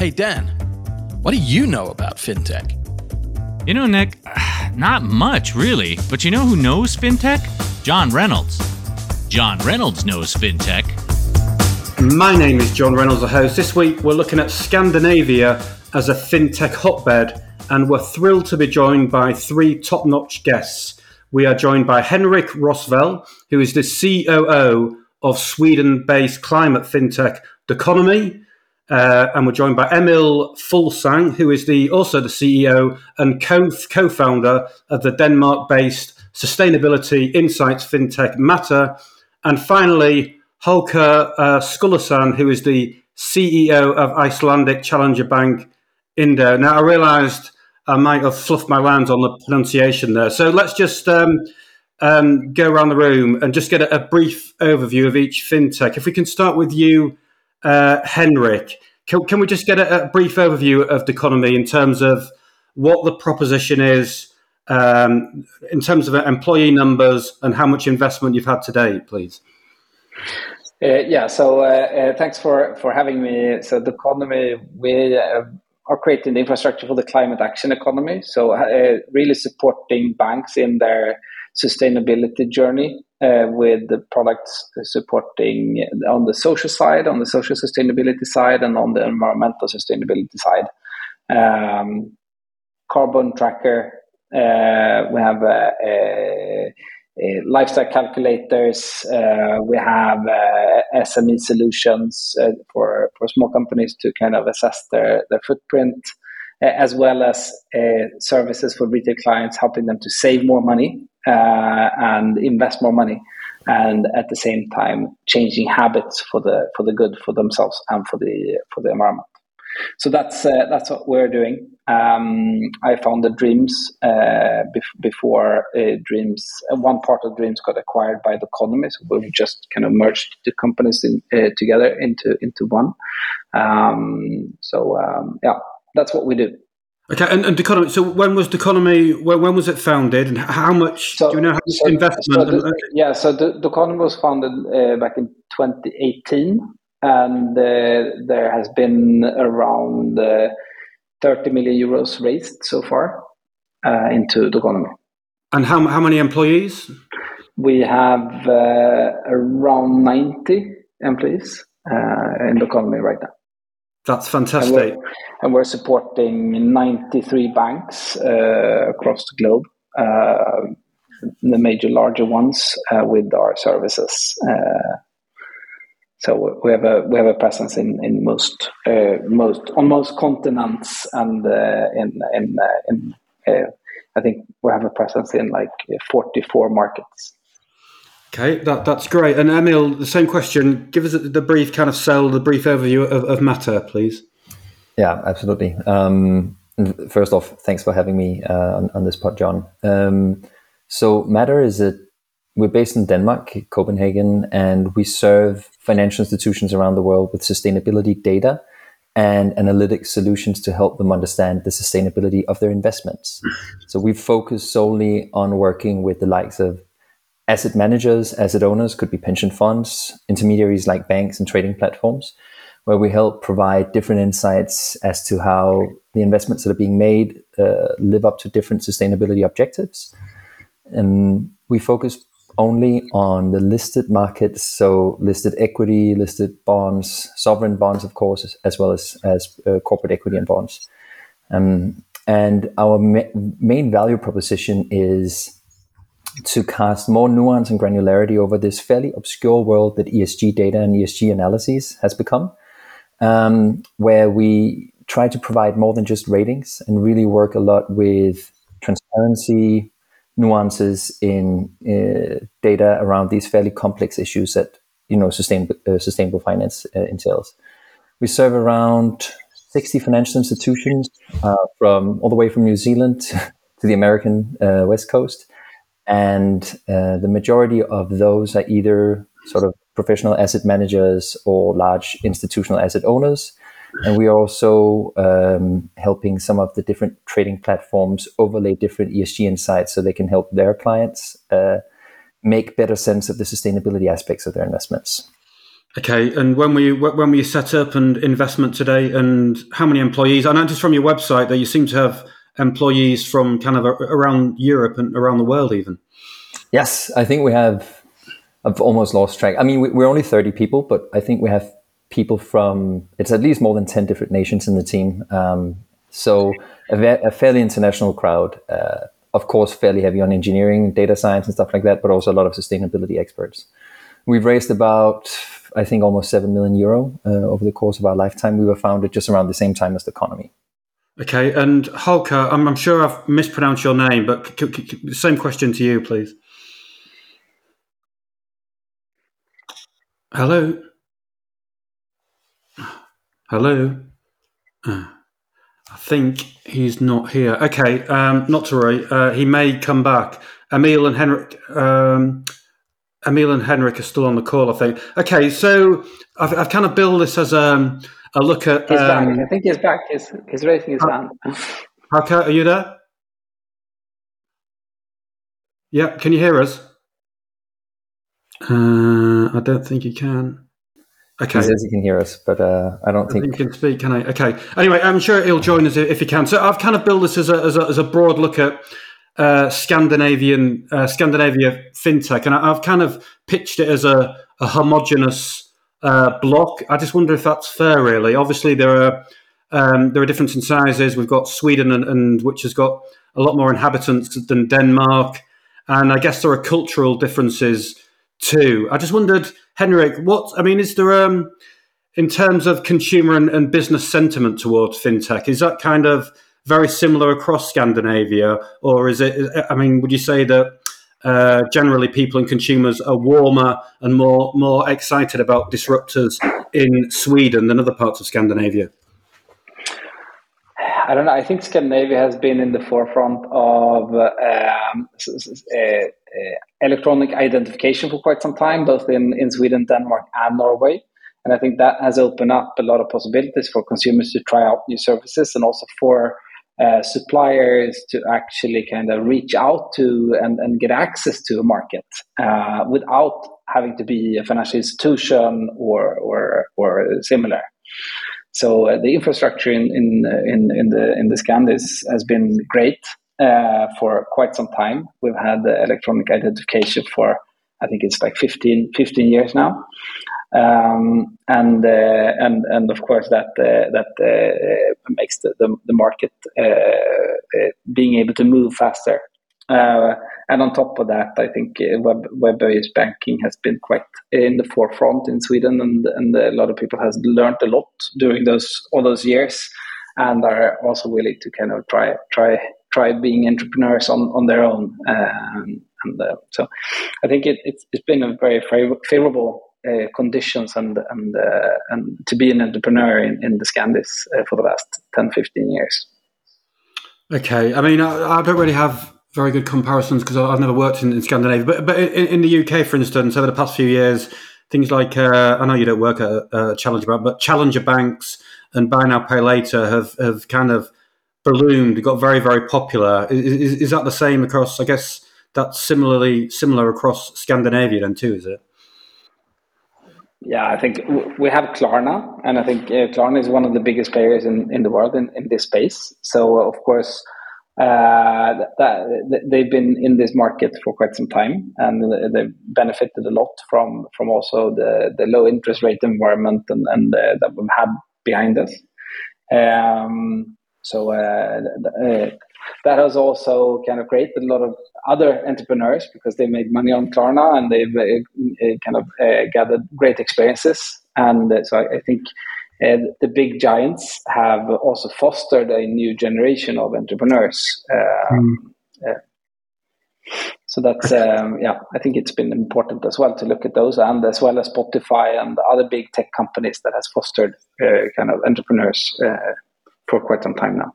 Hey, Dan, what do you know about fintech? You know, Nick, not much really, but you know who knows fintech? John Reynolds. John Reynolds knows fintech. My name is John Reynolds, the host. This week we're looking at Scandinavia as a fintech hotbed, and we're thrilled to be joined by three top notch guests. We are joined by Henrik Rosvall, who is the COO of Sweden based climate fintech Doconomy. Uh, and we're joined by Emil Fuglsang, who is the also the CEO and co founder of the Denmark based sustainability insights fintech Matter. And finally, Holger uh, who is the CEO of Icelandic Challenger Bank Indo. Now, I realized I might have fluffed my lines on the pronunciation there. So let's just um, um, go around the room and just get a, a, brief overview of each fintech. If we can start with you, uh, Henrik, can, can, we just get a, a, brief overview of Doconomy in terms of what the proposition is, um, in terms of employee numbers, and how much investment you've had today, please? Uh, yeah, so uh, uh, thanks for, for having me. So, Doconomy, we uh, are creating the infrastructure for the climate action economy. So, uh, really supporting banks in their sustainability journey uh, with the products supporting on the social side, on the social sustainability side, and on the environmental sustainability side. Um, carbon tracker. Uh, we have a, a, a lifestyle calculators. Uh, we have uh, SME solutions uh, for for small companies to kind of assess their their footprint as well as uh, services for retail clients, helping them to save more money uh, and invest more money, and at the same time changing habits for the for the good for themselves and for the for the environment. So that's uh, that's what we're doing. Um, I founded Dreams uh, bef- before uh, Dreams. Uh, one part of Dreams got acquired by Doconomy, so we just kind of merged the companies in, uh, together into into one. Um, so um, yeah, that's what we do. Okay, and, and Doconomy, so when was Doconomy, when, when was it founded and how much, so, do you know how much so, investment? So the, yeah, so the, Doconomy was founded uh, back in 2018 and uh, there has been around uh, 30 million euros raised so far uh, into Doconomy. And how, how many employees? We have uh, around 90 employees uh, in Doconomy right now. That's fantastic. And we're, and we're supporting 93 banks uh, across the globe, uh, the major larger ones uh, with our services. Uh, so we have a we have a presence in in most uh, most on most continents and uh, in in in I think we have a presence in like 44 markets. Okay, that, that's great. And Emil, the same question. Give us the brief kind of sell, the brief overview of, of Matter, please. Yeah, absolutely. Um, first off, thanks for having me uh, on, on, this pod, John. Um, so Matter is a we're based in Denmark, Copenhagen, and we serve financial institutions around the world with sustainability data and analytic solutions to help them understand the sustainability of their investments. so we focus solely on working with the likes of asset managers, asset owners, could be pension funds, intermediaries like banks and trading platforms, where we help provide different insights as to how the investments that are being made uh, live up to different sustainability objectives. And we focus only on the listed markets, so listed equity, listed bonds, sovereign bonds, of course, as well as as uh, corporate equity and bonds. Um, and our ma- main value proposition is to cast more nuance and granularity over this fairly obscure world that ESG data and ESG analyses has become, um, where we try to provide more than just ratings and really work a lot with transparency, nuances in uh, data around these fairly complex issues that you know sustainable, uh, sustainable finance uh, entails. We serve around 60 financial institutions uh, from all the way from New Zealand to the American uh, West Coast and uh, the majority of those are either sort of professional asset managers or large institutional asset owners. And we are also um, helping some of the different trading platforms overlay different ESG insights so they can help their clients uh, make better sense of the sustainability aspects of their investments. Okay, and when we when we set up and investment today, and how many employees? I noticed from your website that you seem to have employees from kind of around Europe and around the world, even. Yes, I think we have. I've almost lost track. I mean, we're only thirty people, but I think we have people from. It's at least more than ten different nations in the team. Um, so a, a, fairly international crowd. Uh, of course, fairly heavy on engineering, data science, and stuff like that, but also a lot of sustainability experts. We've raised about, I think, almost seven million euro uh, over the course of our lifetime. We were founded just around the same time as Doconomy. Okay, and Holker, I'm, I'm, sure I've mispronounced your name, but c- c- same question to you, please. Hello. Hello. Uh, I think he's not here. Okay, um, not to worry. Uh, he may come back. Emil and Henrik. Um, Emil and Henrik are still on the call, I think. Okay, so I've, I've kind of built this as a, a look at. He's um, back. I think he's back. He's, he's raising his hand. Haka, are you there? Yeah, can you hear us? Uh, I don't think you can. Okay. He says he can hear us, but uh, I don't I think... think he can speak. Can I? Okay. Anyway, I'm sure he'll join us if he can. So I've kind of built this as a, as a, as a broad look at uh, Scandinavian uh, Scandinavia fintech, and I, have kind of pitched it as a, a homogenous uh, block. I just wonder if that's fair. Really, obviously there are um, there are difference in sizes. We've got Sweden, and, and which has got a lot more inhabitants than Denmark, and I guess there are cultural differences too. I just wondered, Henrik, what I mean is there um, in terms of consumer and, and business sentiment towards fintech? Is that kind of very similar across Scandinavia, or is it? I mean, would you say that uh, generally people and consumers are warmer and more more excited about disruptors in Sweden than other parts of Scandinavia? I don't know. I think Scandinavia has been in the forefront of um, uh, uh, electronic identification for quite some time, both in, in Sweden, Denmark, and Norway. And I think that has opened up a lot of possibilities for consumers to try out new services and also for uh, suppliers to actually kind of reach out to and, and get access to a market uh, without having to be a financial institution or or, or similar. So uh, the infrastructure in in in, in the in the Scandis has been great uh, for quite some time. We've had electronic identification for I think it's like 15, 15 years now. Um, and uh, and and of course that uh, that uh, makes the, the, the market uh, uh, being able to move faster. Uh, and on top of that, I think web web-based banking has been quite in the forefront in Sweden, and and a lot of people has learned a lot during those all those years, and are also willing to kind of try try try being entrepreneurs on on their own. Um, and so, I think it, it's, it's been a very favorable uh, conditions and and uh, and to be an entrepreneur in, in the Scandis uh, for the last 10, 15 years. Okay, I mean, I, I don't really have very good comparisons because I've never worked in, in Scandinavia, but but in, in, the UK, for instance, over the past few years, things like uh, I know you don't work at uh, Challenger Bank, but Challenger banks and buy now pay later have have kind of ballooned, got very very popular. Is, is, is that the same across? I guess that's similarly similar across Scandinavia then too, is it? Yeah, I think we have Klarna, and I think uh, Klarna is one of the biggest players in, in the world in, in this space. So, of course, uh, that, they've been in this market for quite some time, and they've benefited a lot from from also the, the low interest rate environment and, and uh, that we've had behind us. Um, so uh, uh, that has also kind of created a lot of other entrepreneurs because they made money on Klarna and they've uh, uh kind of uh, gathered great experiences. And uh, so I, I think the big giants have also fostered a new generation of entrepreneurs. Mm. so that's um, yeah, I think it's been important as well to look at those, and as well as Spotify and other big tech companies that has fostered kind of entrepreneurs for quite some time now.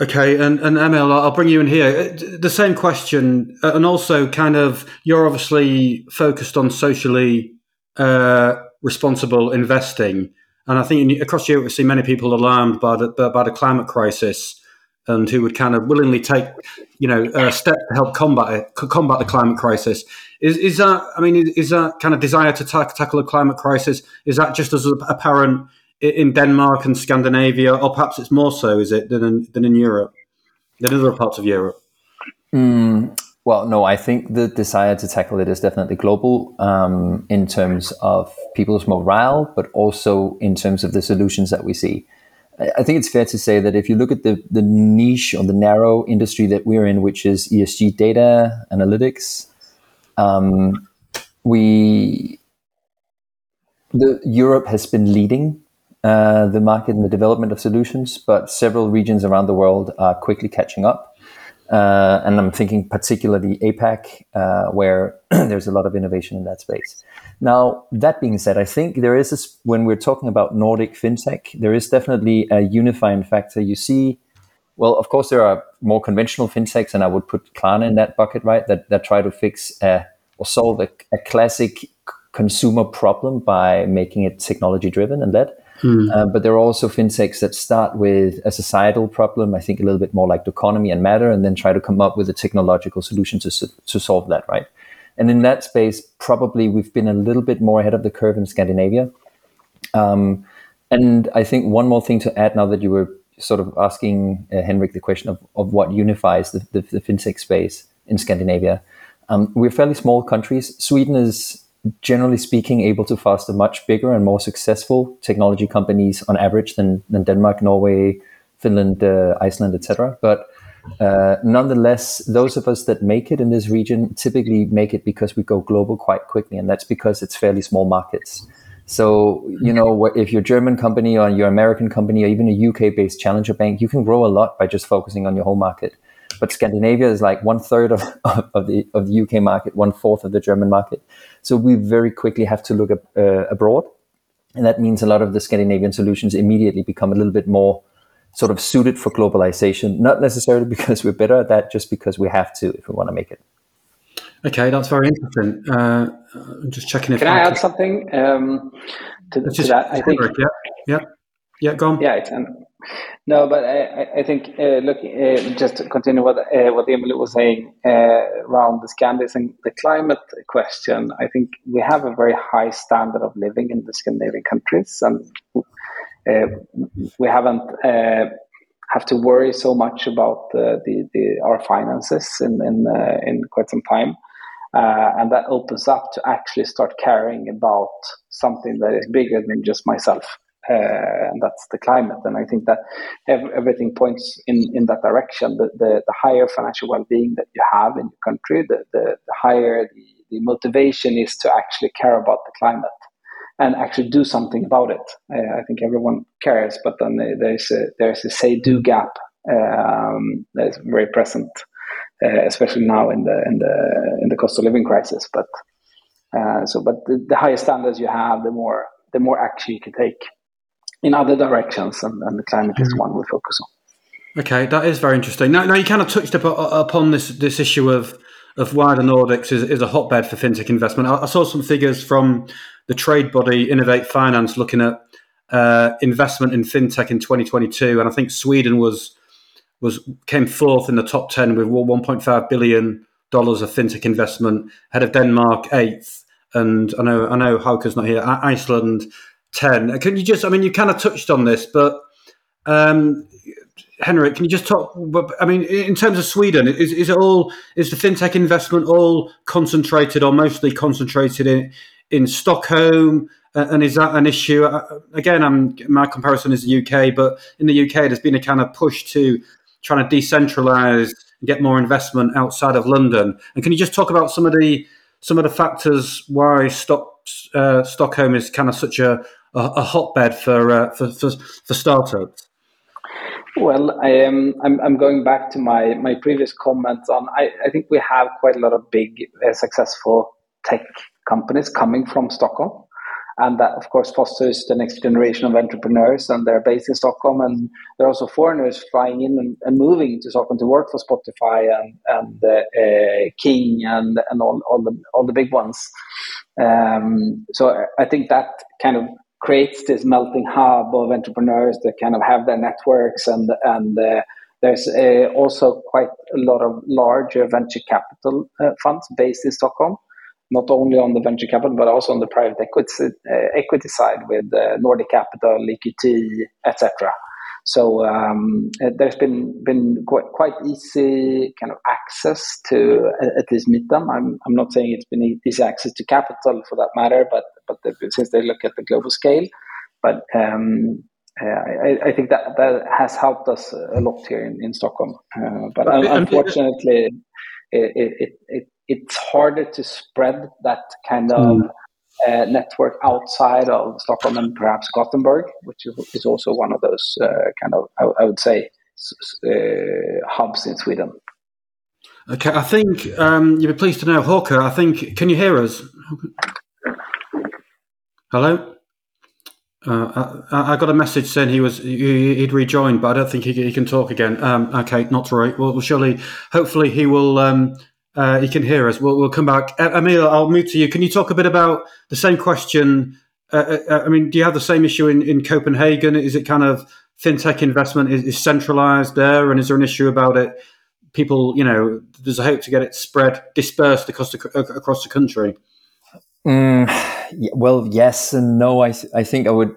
Okay, and, and Emil, I'll bring you in here. Uh, the same question, uh, and also kind of, you're obviously focused on socially uh, responsible investing, and I think across Europe we see many people alarmed by the by the climate crisis. and who would kind of willingly take, you know, a step to help combat it, combat the climate crisis. Is, is that, I mean, is, is that kind of desire to ta- tackle the climate crisis, is that just as apparent in Denmark and Scandinavia, or perhaps it's more so, is it, than in, than in Europe, than other parts of Europe? Mm, well, no, I think the desire to tackle it is definitely global um, in terms of people's morale, but also in terms of the solutions that we see. I think it's fair to say that if you look at the, the niche or the narrow industry that we're in, which is ESG data analytics, um, we the Europe has been leading uh, the market and the development of solutions, but several regions around the world are quickly catching up. Uh, and I'm thinking particularly APAC, uh, where there's a lot of innovation in that space. Now, that being said, I think there is this, when we're talking about Nordic fintech, there is definitely a unifying factor. You see, well, of course, there are more conventional fintechs, and I would put Klarna in that bucket, right? That that try to fix uh, or solve a, a classic consumer problem by making it technology driven and led. Hmm. Uh, but there are also fintechs that start with a societal problem, I think a little bit more like Doconomy and matter, and then try to come up with a technological solution to, to solve that, right? And in that space, probably we've been a little bit more ahead of the curve in Scandinavia. Um, and I think one more thing to add now that you were sort of asking uh, Henrik the question of, of what unifies the, the, the fintech space in Scandinavia. Um, we're fairly small countries. Sweden is generally speaking, able to foster much bigger and more successful technology companies on average than, than Denmark, Norway, Finland, uh, Iceland, etc. But uh, nonetheless, those of us that make it in this region typically make it because we go global quite quickly, and that's because it's fairly small markets. So, you know, if you're a German company or you're an American company or even a UK based challenger bank, you can grow a lot by just focusing on your home market. But Scandinavia is like one third of, of, the, of the UK market, one fourth of the German market. So we very quickly have to look at, uh, abroad. And that means a lot of the Scandinavian solutions immediately become a little bit more sort of suited for globalization, not necessarily because we're better at that, just because we have to if we want to make it. Okay, that's very interesting. Uh, I'm just checking if can I, I add something um, to, to that. I think. Yeah, yeah, yeah. Go on. Yeah, it's, um, no, but I, I think uh, look, uh, just to continue what uh, what Emil was saying uh, around the Scandis and the climate question. I think we have a very high standard of living in the Scandinavian countries, and uh, we haven't uh, have to worry so much about the, the, our finances in in, in quite some time. and that opens up to actually start caring about something that is bigger than just myself uh, and that's the climate. And I think that everything points in, in that direction. The, the, the higher financial well-being that you have in your country, the, the, the higher the, the motivation is to actually care about the climate and actually do something about it. Uh, I think everyone cares, but then there's a, there's a say-do gap um, that's very present, uh, especially now in the in the in the cost of living crisis. But uh, so, but the, the higher standards you have, the more the more action you can take in other directions, and, and the climate is mm. one we focus on. Okay, that is very interesting. Now, now you kind of touched up, upon this this issue of of why the Nordics is, is a hotbed for fintech investment. I, I saw some figures from the trade body Innovate Finance looking at uh, investment in fintech in 2022, and I think Sweden was was came fourth in the top ten with 1.5 billion dollars of fintech investment, ahead of Denmark eighth, and I know I know Hauke's not here. Iceland 10. Can you just, I mean, you kind of touched on this, but um, Henrik, can you just talk? I mean, in terms of Sweden, is, is it all, is the fintech investment all concentrated or mostly concentrated in, in Stockholm? and is that an issue? Again, I'm, my comparison is the UK, but in the UK, there's been a kind of push to trying to decentralize and get more investment outside of London. And can you just talk about some of the some of the factors why Stock, uh, Stockholm is kind of such a, a, a hotbed for, uh, for, for, for startups? Well, I am. I'm, I'm going back to my, my previous comments on. I, I think we have quite a lot of big, uh, successful tech companies coming from Stockholm, and that of course fosters the next generation of entrepreneurs. And they're based in Stockholm, and there are also foreigners flying in and, and moving to Stockholm to work for Spotify and and uh, uh, King and and all, all the all the big ones. Um, so I think that kind of creates this melting hub of entrepreneurs that kind of have their networks and and uh, there's uh, also quite a lot of larger venture capital uh, funds based in Stockholm, not only on the venture capital but also on the private equity uh, equity side with uh, Nordic Capital, EQT, etc. So um, uh, there's been been quite, quite easy kind of access to at least meet them. I'm I'm not saying it's been easy access to capital for that matter, but but since they look at the global scale, but um, I, I, think that that has helped us a lot here in, in Stockholm. Uh, but unfortunately, it, it, it, it's harder to spread that kind of mm. uh, network outside of Stockholm and perhaps Gothenburg, which is, also one of those uh, kind of, I, I would say, uh, hubs in Sweden. Okay, I think um, you'll be pleased to know, Hawker. I think, can you hear us? Hello? Uh, I, I, got a message saying he was he, would rejoined, but I don't think he, he can talk again. Um, okay, not to worry. Well, surely, hopefully, he will. Um, uh, he can hear us. We'll, we'll come back. Uh, Emil, I'll move to you. Can you talk a bit about the same question? Uh, uh, uh, I mean, do you have the same issue in, in Copenhagen? Is it kind of fintech investment is, is centralized there, and is there an issue about it? People, you know, there's a hope to get it spread, dispersed across the, across the country. Mm, well, yes and no. I, I think I would,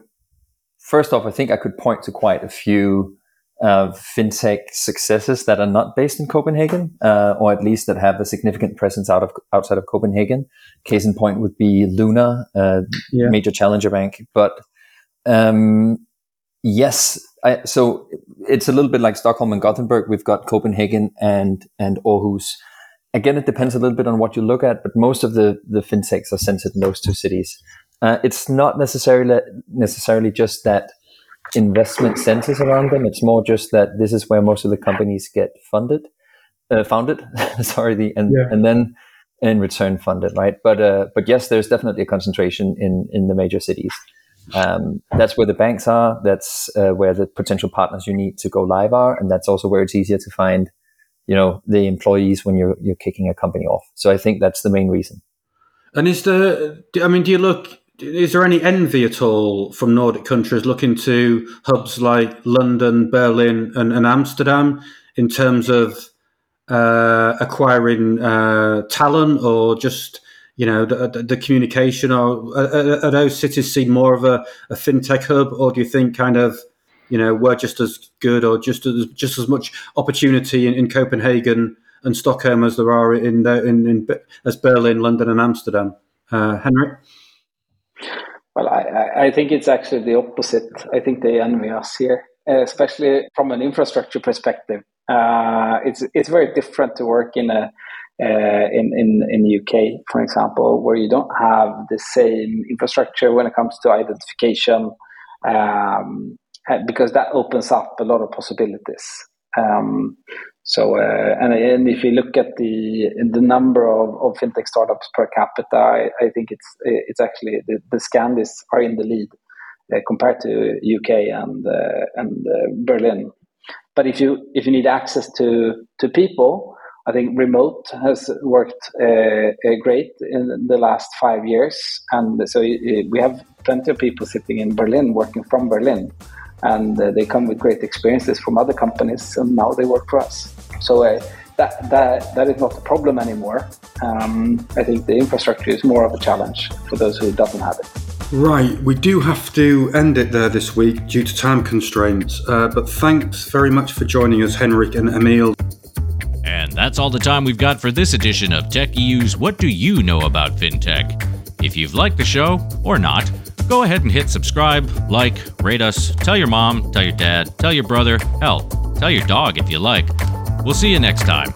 first off, I think I could point to quite a few uh, fintech successes that are not based in Copenhagen, uh, or at least that have a significant presence out of outside of Copenhagen. Case in point would be Lunar, uh, yeah. major challenger bank. But um, yes, I, so it's a little bit like Stockholm and Gothenburg. We've got Copenhagen and and Aarhus again, it depends a little bit on what you look at, but most of the, the fintechs are centered in those two cities. Uh, it's not necessarily necessarily just that investment centers around them. It's more just that this is where most of the companies get funded, uh, founded. sorry, the and yeah. and then in return funded, right? But uh, but yes, there's definitely a concentration in in the major cities. Um, that's where the banks are. That's uh, where the potential partners you need to go live are, and that's also where it's easier to find you know the employees when you're you're kicking a company off. So I think that's the main reason. And is there? I mean, do you look? Is there any envy at all from Nordic countries looking to hubs like London, Berlin, and, and Amsterdam in terms of uh, acquiring uh, talent or just you know the, the, communication? Or are, are, those cities seen more of a, a fintech hub, or do you think kind of you know, we're just as good or just as just as much opportunity in, in Copenhagen and Stockholm as there are in, the, in, in as Berlin, London, and Amsterdam. Uh, Henrik. Well, I, I think it's actually the opposite. I think they envy us here, especially from an infrastructure perspective. Uh, it's it's very different to work in a uh, in in in the UK, for example, where you don't have the same infrastructure when it comes to identification. Um, because that opens up a lot of possibilities. Um, so, uh, and, if you look at the the number of, fintech startups per capita, I, think it's it's actually the, Scandis are in the lead uh, compared to UK and uh, and Berlin. But if you if you need access to people, I think remote has worked great in the last five years, and so we have plenty of people sitting in Berlin working from Berlin and uh, they come with great experiences from other companies, and now they work for us. So uh, that that that is not a problem anymore. Um, I think the infrastructure is more of a challenge for those who doesn't have it. Right, we do have to end it there this week due to time constraints. Uh, but thanks very much for joining us, Henrik and Emil. And that's all the time we've got for this edition of TechEU's What Do You Know About FinTech? If you've liked the show or not, go ahead and hit subscribe, like, rate us, tell your mom, tell your dad, tell your brother, hell, tell your dog if you like. We'll see you next time.